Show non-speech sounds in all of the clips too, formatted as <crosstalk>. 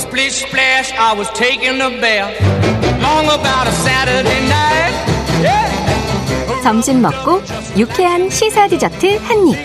Splish splash, I was taking a bath. Long about a Saturday night. Yeah. 점심 먹고 유쾌한 시사 디저트 한 입.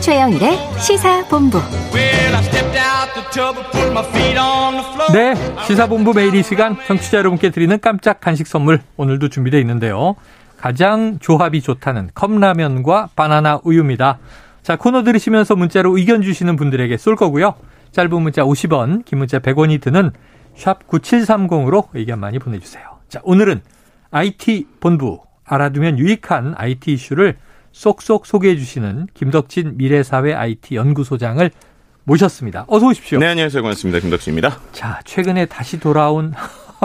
최영일의 시사 본부. Well, I stepped out the tub and put my feet on the floor. 네, 시사본부 매일 이 시간 청취자 여러분께 드리는 깜짝 간식 선물 오늘도 준비되어 있는데요. 가장 조합이 좋다는 컵라면과 바나나 우유입니다. 자, 코너 들으시면서 문자로 의견 주시는 분들에게 쏠 거고요. 짧은 문자 50원, 긴 문자 100원이 드는 샵 9730으로 의견 많이 보내주세요. 자, 오늘은 IT 본부 알아두면 유익한 IT 이슈를 쏙쏙 소개해 주시는 김덕진 미래사회 IT 연구소장을 모셨습니다. 어서 오십시오. 네, 안녕하세요. 고맙습니다. 김덕수입니다. 자, 최근에 다시 돌아온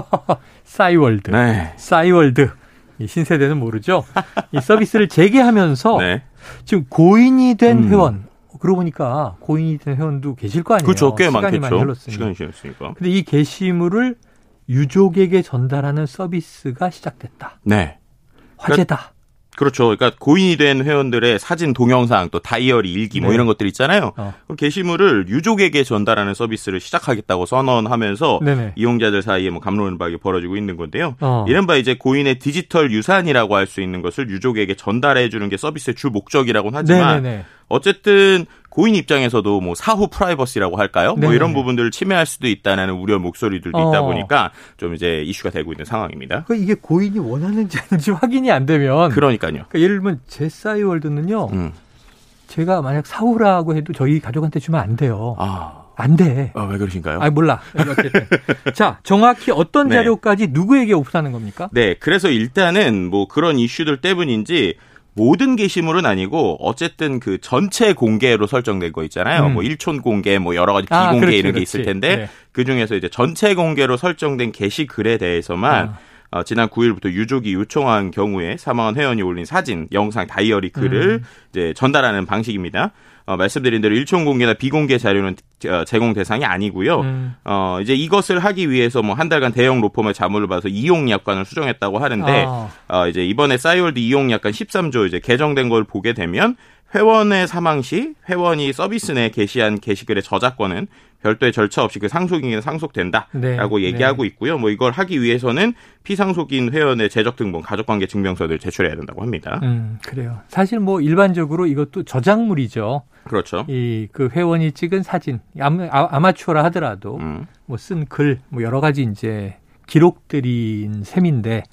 <laughs> 싸이월드. 네. 싸이월드. 이 신세대는 모르죠. 이 서비스를 재개하면서 네. 지금 고인이 된 음. 회원. 그러고 보니까 고인이 된 회원도 계실 거 아니에요. 그렇죠. 꽤 시간이 많이 많겠죠. 흘렀으니. 시간이 지났으니까. 근데 이 게시물을 유족에게 전달하는 서비스가 시작됐다. 네. 화제다. 그렇죠. 그러니까 고인이 된 회원들의 사진, 동영상, 또 다이어리, 일기 뭐 네. 이런 것들 있잖아요. 어. 그 게시물을 유족에게 전달하는 서비스를 시작하겠다고 선언하면서 네네. 이용자들 사이에 뭐 감론을박이 벌어지고 있는 건데요. 어. 이른바 이제 고인의 디지털 유산이라고 할 수 있는 것을 유족에게 전달해 주는 게 서비스의 주 목적이라고는 하지만 네네네. 어쨌든 고인 입장에서도 뭐 사후 프라이버시라고 할까요? 뭐 네네네. 이런 부분들을 침해할 수도 있다는 우려 목소리들도 있다 어. 보니까 좀 이제 이슈가 되고 있는 상황입니다. 그 이게 고인이 원하는지 아닌지 <laughs> 확인이 안 되면 그러니까요. 그러니까 예를 들면 제 싸이월드는요. 음. 제가 만약 사후라고 해도 저희 가족한테 주면 안 돼요. 아, 안 돼. 아, 왜 그러신가요? 아 몰라. <laughs> 자, 정확히 어떤 네. 자료까지 누구에게 오픈하는 겁니까? 네, 그래서 일단은 뭐 그런 이슈들 때문인지 모든 게시물은 아니고 어쨌든 그 전체 공개로 설정된 거 있잖아요. 음. 뭐 일촌 공개, 뭐 여러 가지 아, 비공개 그렇지, 이런 게 그렇지. 있을 텐데 네. 그 중에서 이제 전체 공개로 설정된 게시글에 대해서만 아. 어, 지난 9일부터 유족이 요청한 경우에 사망한 회원이 올린 사진, 영상, 다이어리 글을 음. 이제 전달하는 방식입니다. 어, 말씀드린 대로 일촌 공개나 비공개 자료는 어, 제공 대상이 아니고요. 음. 어, 이제 이것을 하기 위해서 뭐 한 달간 대형 로펌의 자문을 받아서 이용 약관을 수정했다고 하는데 아. 어, 이제 이번에 싸이월드 이용 약관 13조 이제 개정된 걸 보게 되면 회원의 사망 시 회원이 서비스 내에 게시한 게시글의 저작권은 별도의 절차 없이 그 상속인에게 상속된다라고 네, 얘기하고 있고요. 뭐 이걸 하기 위해서는 피상속인 회원의 재적 등본, 가족관계 증명서를 제출해야 된다고 합니다. 음, 그래요. 사실 뭐 일반적으로 이것도 저작물이죠. 그렇죠. 이 그 회원이 찍은 사진, 아마, 아- 아마추어라 하더라도 음, 뭐쓴 글, 뭐 여러 가지 이제 기록들인 셈인데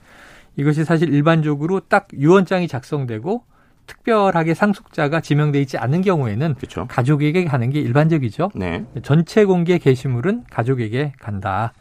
이것이 사실 일반적으로 딱 유언장이 작성되고 특별하게 상속자가 지명돼 있지 않은 경우에는 그렇죠. 가족에게 가는 게 일반적이죠. 네. 전체 공개 게시물은 가족에게 간다.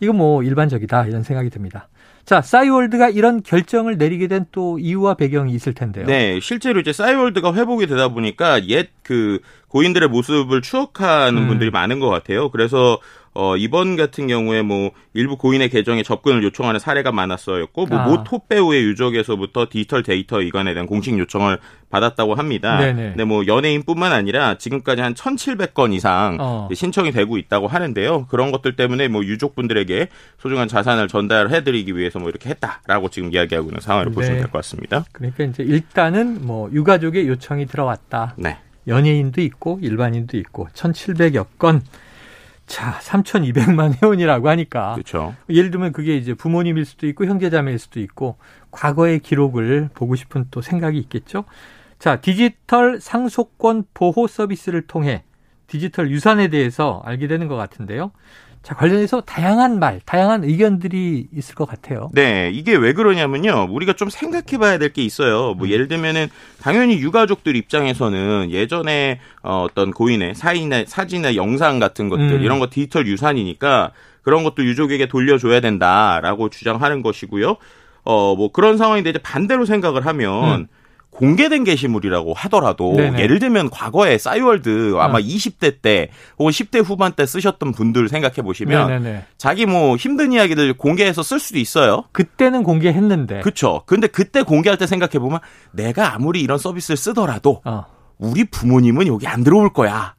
이거 뭐 일반적이다 이런 생각이 듭니다. 자, 싸이월드가 이런 결정을 내리게 된 또 이유와 배경이 있을 텐데요. 네, 실제로 이제 싸이월드가 회복이 되다 보니까 옛 그 고인들의 모습을 추억하는 음. 분들이 많은 것 같아요. 그래서 어 이번 같은 경우에 뭐 일부 고인의 계정에 접근을 요청하는 사례가 많았어였고 뭐 아. 모 톱배우의 유족에서부터 디지털 데이터 이관에 대한 공식 요청을 받았다고 합니다. 네네. 근데 뭐 연예인뿐만 아니라 지금까지 한 1,700건 이상 어. 신청이 되고 있다고 하는데요. 그런 것들 때문에 뭐 유족분들에게 소중한 자산을 전달해 드리기 위해서 뭐 이렇게 했다라고 지금 이야기하고 있는 상황을 보시면 네. 될것 같습니다. 그러니까 이제 일단은 뭐 유가족의 요청이 들어왔다. 네. 연예인도 있고 일반인도 있고 1,700여 건. 자, 3,200만 회원이라고 하니까 그렇죠. 예를 들면 그게 이제 부모님일 수도 있고 형제자매일 수도 있고 과거의 기록을 보고 싶은 또 생각이 있겠죠. 자, 디지털 상속권 보호 서비스를 통해 디지털 유산에 대해서 알게 되는 것 같은데요. 자, 관련해서 다양한 말, 다양한 의견들이 있을 것 같아요. 네, 이게 왜 그러냐면요. 우리가 좀 생각해 봐야 될 게 있어요. 뭐 예를 들면은 당연히 유가족들 입장에서는 예전에 어, 어떤 고인의 사인의 사진이나 영상 같은 것들 음. 이런 거 디지털 유산이니까 그런 것도 유족에게 돌려줘야 된다라고 주장하는 것이고요. 어, 뭐 그런 상황인데 이제 반대로 생각을 하면 음. 공개된 게시물이라고 하더라도 네네. 예를 들면 과거에 싸이월드 아마 20대 때 혹은 10대 후반 때 쓰셨던 분들 생각해 보시면 네네네. 자기 뭐 힘든 이야기들 공개해서 쓸 수도 있어요. 그때는 공개했는데. 그쵸. 근데 그때 공개할 때 생각해 보면 내가 아무리 이런 서비스를 쓰더라도 어. 우리 부모님은 여기 안 들어올 거야.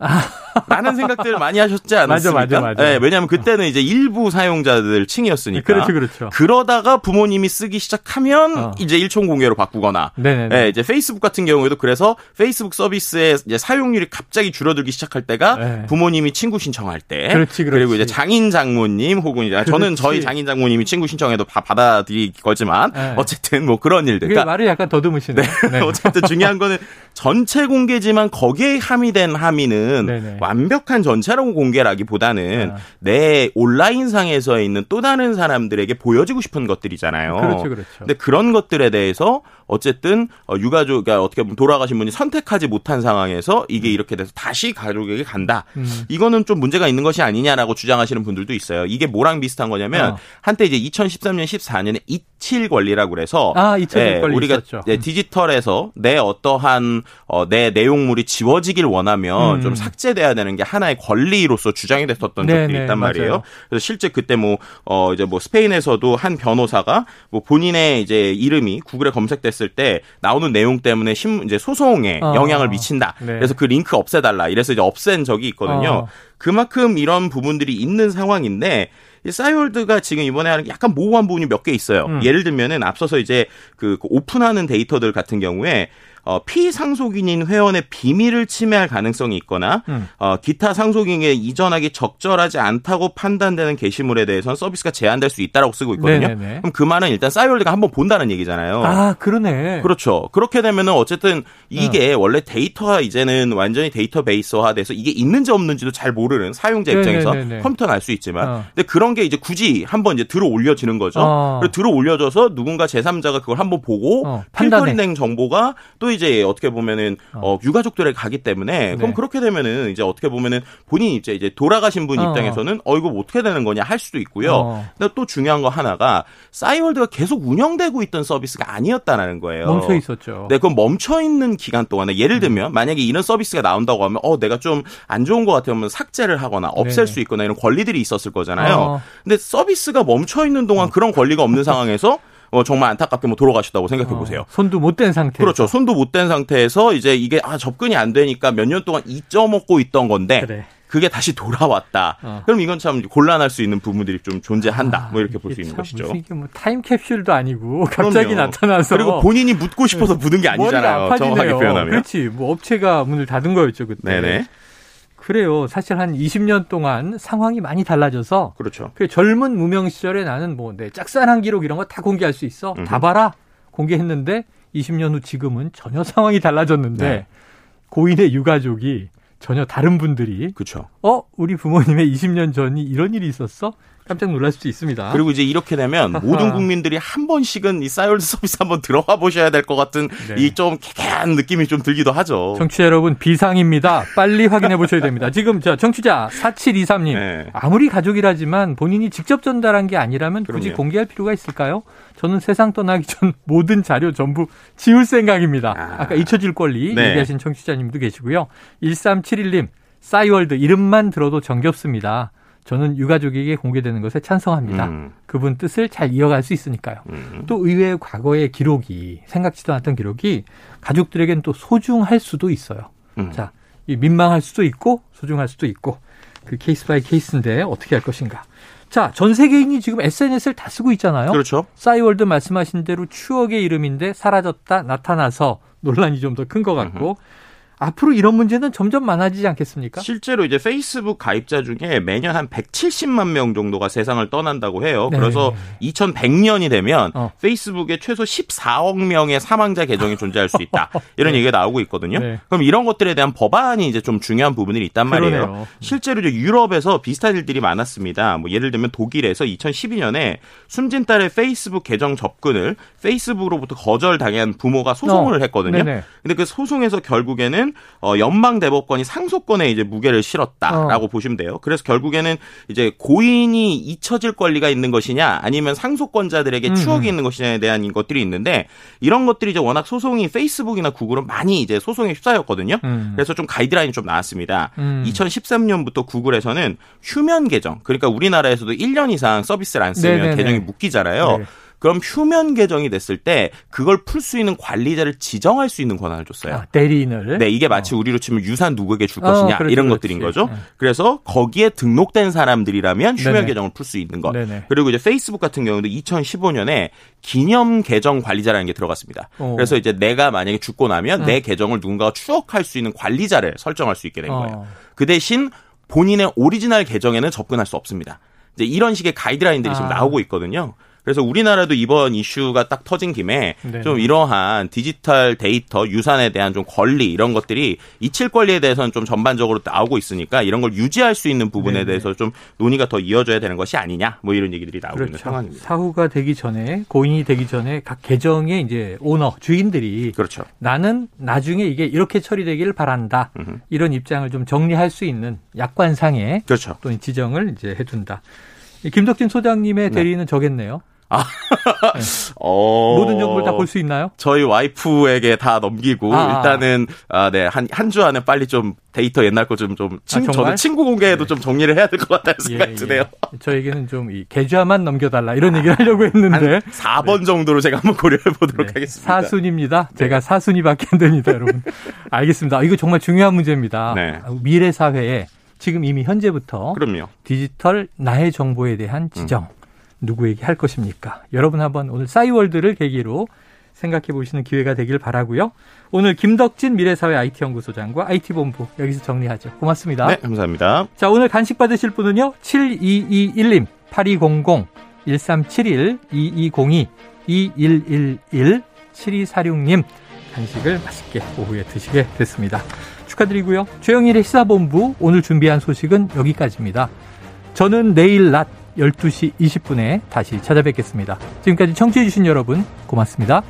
라는 생각들을 많이 하셨지 않았습니까? 맞아, 맞아, 맞아. 네, 왜냐하면 그때는 이제 일부 사용자들 층이었으니까. 그렇죠, 그렇죠. 그러다가 부모님이 쓰기 시작하면 어. 이제 일총 공개로 바꾸거나. 네네. 네, 이제 페이스북 같은 경우에도 그래서 페이스북 서비스의 이제 사용률이 갑자기 줄어들기 시작할 때가 네. 부모님이 친구 신청할 때. 그렇지, 그렇지. 그리고 이제 장인 장모님 혹은 이제 저는 저희 장인 장모님이 친구 신청해도 다 받아들일 거지만 네. 어쨌든 뭐 그런 일들. 그러니까 말을 약간 더듬으시네. 네. <laughs> 네. 어쨌든 중요한 거는 전체 공개지만 거기에 함의된 함의는 네네. 완벽한 전체라고 공개라기보다는 아. 내 온라인상에서 있는 또 다른 사람들에게 보여지고 싶은 것들이잖아요. 그렇죠, 그렇죠. 근데 그런 것들에 대해서 어쨌든 어, 유가족, 그러니까 어떻게 보면 돌아가신 분이 선택하지 못한 상황에서 이게 음. 이렇게 돼서 다시 가족에게 간다. 음. 이거는 좀 문제가 있는 것이 아니냐라고 주장하시는 분들도 있어요. 이게 뭐랑 비슷한 거냐면 어. 한때 이제 2013년, 14년에 이칠 권리라고 그래서 아, 이칠 예, 권리 우리가 있었죠. 예, 디지털에서 내 어떠한 어, 내 내용물이 지워지길 원하면 음. 좀 삭제돼야 되는 게 하나의 권리로서 주장이 됐었던 네, 적도 네, 있단 말이에요. 맞아요. 그래서 실제 그때 뭐 어, 이제 뭐 스페인에서도 한 변호사가 뭐 본인의 이제 이름이 구글에 검색됐을 때 나오는 내용 때문에 신 이제 소송에 어. 영향을 미친다. 네. 그래서 그 링크 없애달라. 이래서 이제 없앤 적이 있거든요. 어. 그만큼 이런 부분들이 있는 상황인데 싸이월드가 지금 이번에 하는 약간 모호한 부분이 몇 개 있어요. 음. 예를 들면은 앞서서 이제 그, 그 오픈하는 데이터들 같은 경우에 어, 피상속인인 회원의 비밀을 침해할 가능성이 있거나 음. 어, 기타 상속인에 이전하기 적절하지 않다고 판단되는 게시물에 대해서는 서비스가 제한될 수 있다라고 쓰고 있거든요. 네네네. 그럼 그 말은 일단 싸이월드가 한번 본다는 얘기잖아요. 아 그러네. 그렇죠. 그렇게 되면은 어쨌든 이게 어. 원래 데이터가 이제는 완전히 데이터베이스화돼서 이게 있는지 없는지도 잘 모르는 사용자 입장에서 네네네네. 컴퓨터는 알 수 있지만, 어. 근데 그런 게 이제 굳이 한번 이제 들어 올려지는 거죠. 어. 들어 올려져서 누군가 제3자가 그걸 한번 보고 어, 필터링된 정보가 또 이제 어떻게 보면은 어, 어 유가족들에 가기 때문에 그럼 네. 그렇게 되면은 이제 어떻게 보면은 본인 이제 이제 돌아가신 분 어. 입장에서는 어 이거 뭐 어떻게 되는 거냐 할 수도 있고요. 어. 근데 또 중요한 거 하나가 싸이월드가 계속 운영되고 있던 서비스가 아니었다라는 거예요. 멈춰 있었죠. 네, 그럼 멈춰 있는 기간 동안에 예를 음. 들면 음. 만약에 이런 서비스가 나온다고 하면 어 내가 좀 안 좋은 것 같으면 삭제를 하거나 없앨 네. 수 있거나 이런 권리들이 있었을 거잖아요. 어. 근데 서비스가 멈춰 있는 동안 그런 권리가 없는 <laughs> 상황에서 어, 정말 안타깝게 뭐 돌아가셨다고 생각해 보세요. 어, 손도 못 댄 상태. 그렇죠. 손도 못 댄 상태에서 이제 이게 아 접근이 안 되니까 몇 년 동안 잊어먹고 있던 건데 그래. 그게 다시 돌아왔다. 어. 그럼 이건 참 곤란할 수 있는 부분들이 좀 존재한다. 아, 뭐 이렇게 볼 수 있는 것이죠. 이게 뭐 타임캡슐도 아니고 <laughs> 갑자기 그럼요. 나타나서 그리고 본인이 묻고 싶어서 묻은 게 아니잖아요. 정확하게 표현하면. 그렇지. 뭐 업체가 문을 닫은 거였죠 그때. 네네. 그래요. 사실 한 20년 동안 상황이 많이 달라져서 그렇죠. 그 젊은 무명 시절에 나는 뭐 내 짝사랑 기록 이런 거 다 공개할 수 있어. 음흠. 다 봐라. 공개했는데 20년 후 지금은 전혀 <laughs> 상황이 달라졌는데 네. 고인의 유가족이 전혀 다른 분들이 그렇죠. 어, 우리 부모님의 20년 전이 이런 일이 있었어? 깜짝 놀랄 수도 있습니다. 그리고 이제 이렇게 되면 모든 국민들이 한 번씩은 이 싸이월드 서비스 한번 들어가 보셔야 될 것 같은 네. 이좀 개개한 느낌이 좀 들기도 하죠. 청취자 여러분 비상입니다. 빨리 확인해 보셔야 됩니다. 지금 저 청취자 4723님 네. 아무리 가족이라지만 본인이 직접 전달한 게 아니라면 굳이 그럼요. 공개할 필요가 있을까요? 저는 세상 떠나기 전 <laughs> 모든 자료 전부 지울 생각입니다. 아. 까 잊혀질 권리 네. 얘기하신 청취자님도 계시고요. 1371님 싸이월드 이름만 들어도 정겹습니다. 저는 유가족에게 공개되는 것에 찬성합니다. 음. 그분 뜻을 잘 이어갈 수 있으니까요. 음. 또 의외의 과거의 기록이 생각지도 않았던 기록이 가족들에겐 또 소중할 수도 있어요. 음. 자, 민망할 수도 있고 소중할 수도 있고 그 case by case인데 어떻게 할 것인가. 자, 전 세계인이 지금 SNS를 다 쓰고 있잖아요. 그렇죠. 싸이월드 말씀하신 대로 추억의 이름인데 사라졌다 나타나서 논란이 좀 더 큰 것 같고 앞으로 이런 문제는 점점 많아지지 않겠습니까? 실제로 이제 페이스북 가입자 중에 매년 한 170만 명 정도가 세상을 떠난다고 해요. 네. 그래서 2100년이 되면 어. 페이스북에 최소 14억 명의 사망자 계정이 존재할 수 있다. <laughs> 이런 네. 얘기가 나오고 있거든요. 네. 그럼 이런 것들에 대한 법안이 이제 좀 중요한 부분들이 있단 말이에요. 그러네요. 실제로 이제 유럽에서 비슷한 일들이 많았습니다. 뭐 예를 들면 독일에서 2012년에 숨진 딸의 페이스북 계정 접근을 페이스북으로부터 거절당한 부모가 소송을 어. 했거든요. 네네. 근데 그 소송에서 결국에는 어, 연방 대법관이 상속권에 이제 무게를 실었다라고 어. 보시면 돼요. 그래서 결국에는 이제 고인이 잊혀질 권리가 있는 것이냐 아니면 상속권자들에게 음. 추억이 있는 것이냐에 대한 것들이 있는데 이런 것들이 이제 워낙 소송이 페이스북이나 구글은 많이 이제 소송에 휩싸였거든요. 음. 그래서 좀 가이드라인이 좀 나왔습니다. 음. 2013년부터 구글에서는 휴면 계정 그러니까 우리나라에서도 1년 이상 서비스를 안 쓰면 네네네. 계정이 묶이잖아요. 네. 그럼 휴면 계정이 됐을 때 그걸 풀 수 있는 관리자를 지정할 수 있는 권한을 줬어요. 아, 대리인을. 네, 이게 마치 어. 우리로 치면 유산 누구에게 줄 것이냐 어, 그렇지, 이런 그렇지. 것들인 거죠. 네. 그래서 거기에 등록된 사람들이라면 휴면 네네. 계정을 풀 수 있는 것. 네네. 그리고 이제 페이스북 같은 경우도 2015년에 기념 계정 관리자라는 게 들어갔습니다. 오. 그래서 이제 내가 만약에 죽고 나면 음. 내 계정을 누군가가 추억할 수 있는 관리자를 설정할 수 있게 된 어. 거예요. 어. 그 대신 본인의 오리지널 계정에는 접근할 수 없습니다. 이제 이런 식의 가이드라인들이 아. 지금 나오고 있거든요. 그래서 우리나라도 이번 이슈가 딱 터진 김에 네네. 좀 이러한 디지털 데이터 유산에 대한 좀 권리 이런 것들이 이칠 권리에 대해서는 좀 전반적으로 나오고 있으니까 이런 걸 유지할 수 있는 부분에 네네. 대해서 좀 논의가 더 이어져야 되는 것이 아니냐 뭐 이런 얘기들이 나오고 그렇죠. 있는 상황입니다. 사후가 되기 전에 고인이 되기 전에 각 계정의 이제 오너 주인들이 그렇죠. 나는 나중에 이게 이렇게 처리되기를 바란다 음흠. 이런 입장을 좀 정리할 수 있는 약관상에 그렇죠. 또 지정을 이제 해둔다. 김덕진 소장님의 네. 대리는 네. 저겠네요. 아. 네. 어... 모든 정보를 다 볼 수 있나요? 저희 와이프에게 다 넘기고 아, 아. 일단은 아, 네. 한 한 주 안에 빨리 좀 데이터 옛날 거 좀좀 친, 아, 저도 친구 공개에도 네. 좀 정리를 해야 될 것 같다는 예, 생각이 예, 드네요. 예. 저에게는 좀 이 계좌만 넘겨달라 이런 얘기를 하려고 했는데 4번 네. 정도로 제가 한번 고려해 보도록 네. 하겠습니다. 사순입니다. 제가 사순위밖에 안 됩니다, 여러분. 알겠습니다. 이거 정말 중요한 문제입니다. 네. 미래 사회에 지금 이미 현재부터 그럼요. 디지털 나의 정보에 대한 지정 음. 누구에게 할 것입니까? 여러분 한번 오늘 싸이월드를 계기로 생각해 보시는 기회가 되길 바라고요. 오늘 김덕진 미래사회 IT연구소장과 IT본부 여기서 정리하죠. 고맙습니다. 네, 감사합니다. 자, 오늘 간식 받으실 분은요. 7221님, 8200, 1371, 2202, 2111, 7246님 간식을 맛있게 오후에 드시게 됐습니다. 축하드리고요. 최영일의 시사본부 오늘 준비한 소식은 여기까지입니다. 저는 내일 낮 12시 20분에 다시 찾아뵙겠습니다. 지금까지 청취해주신 여러분 고맙습니다.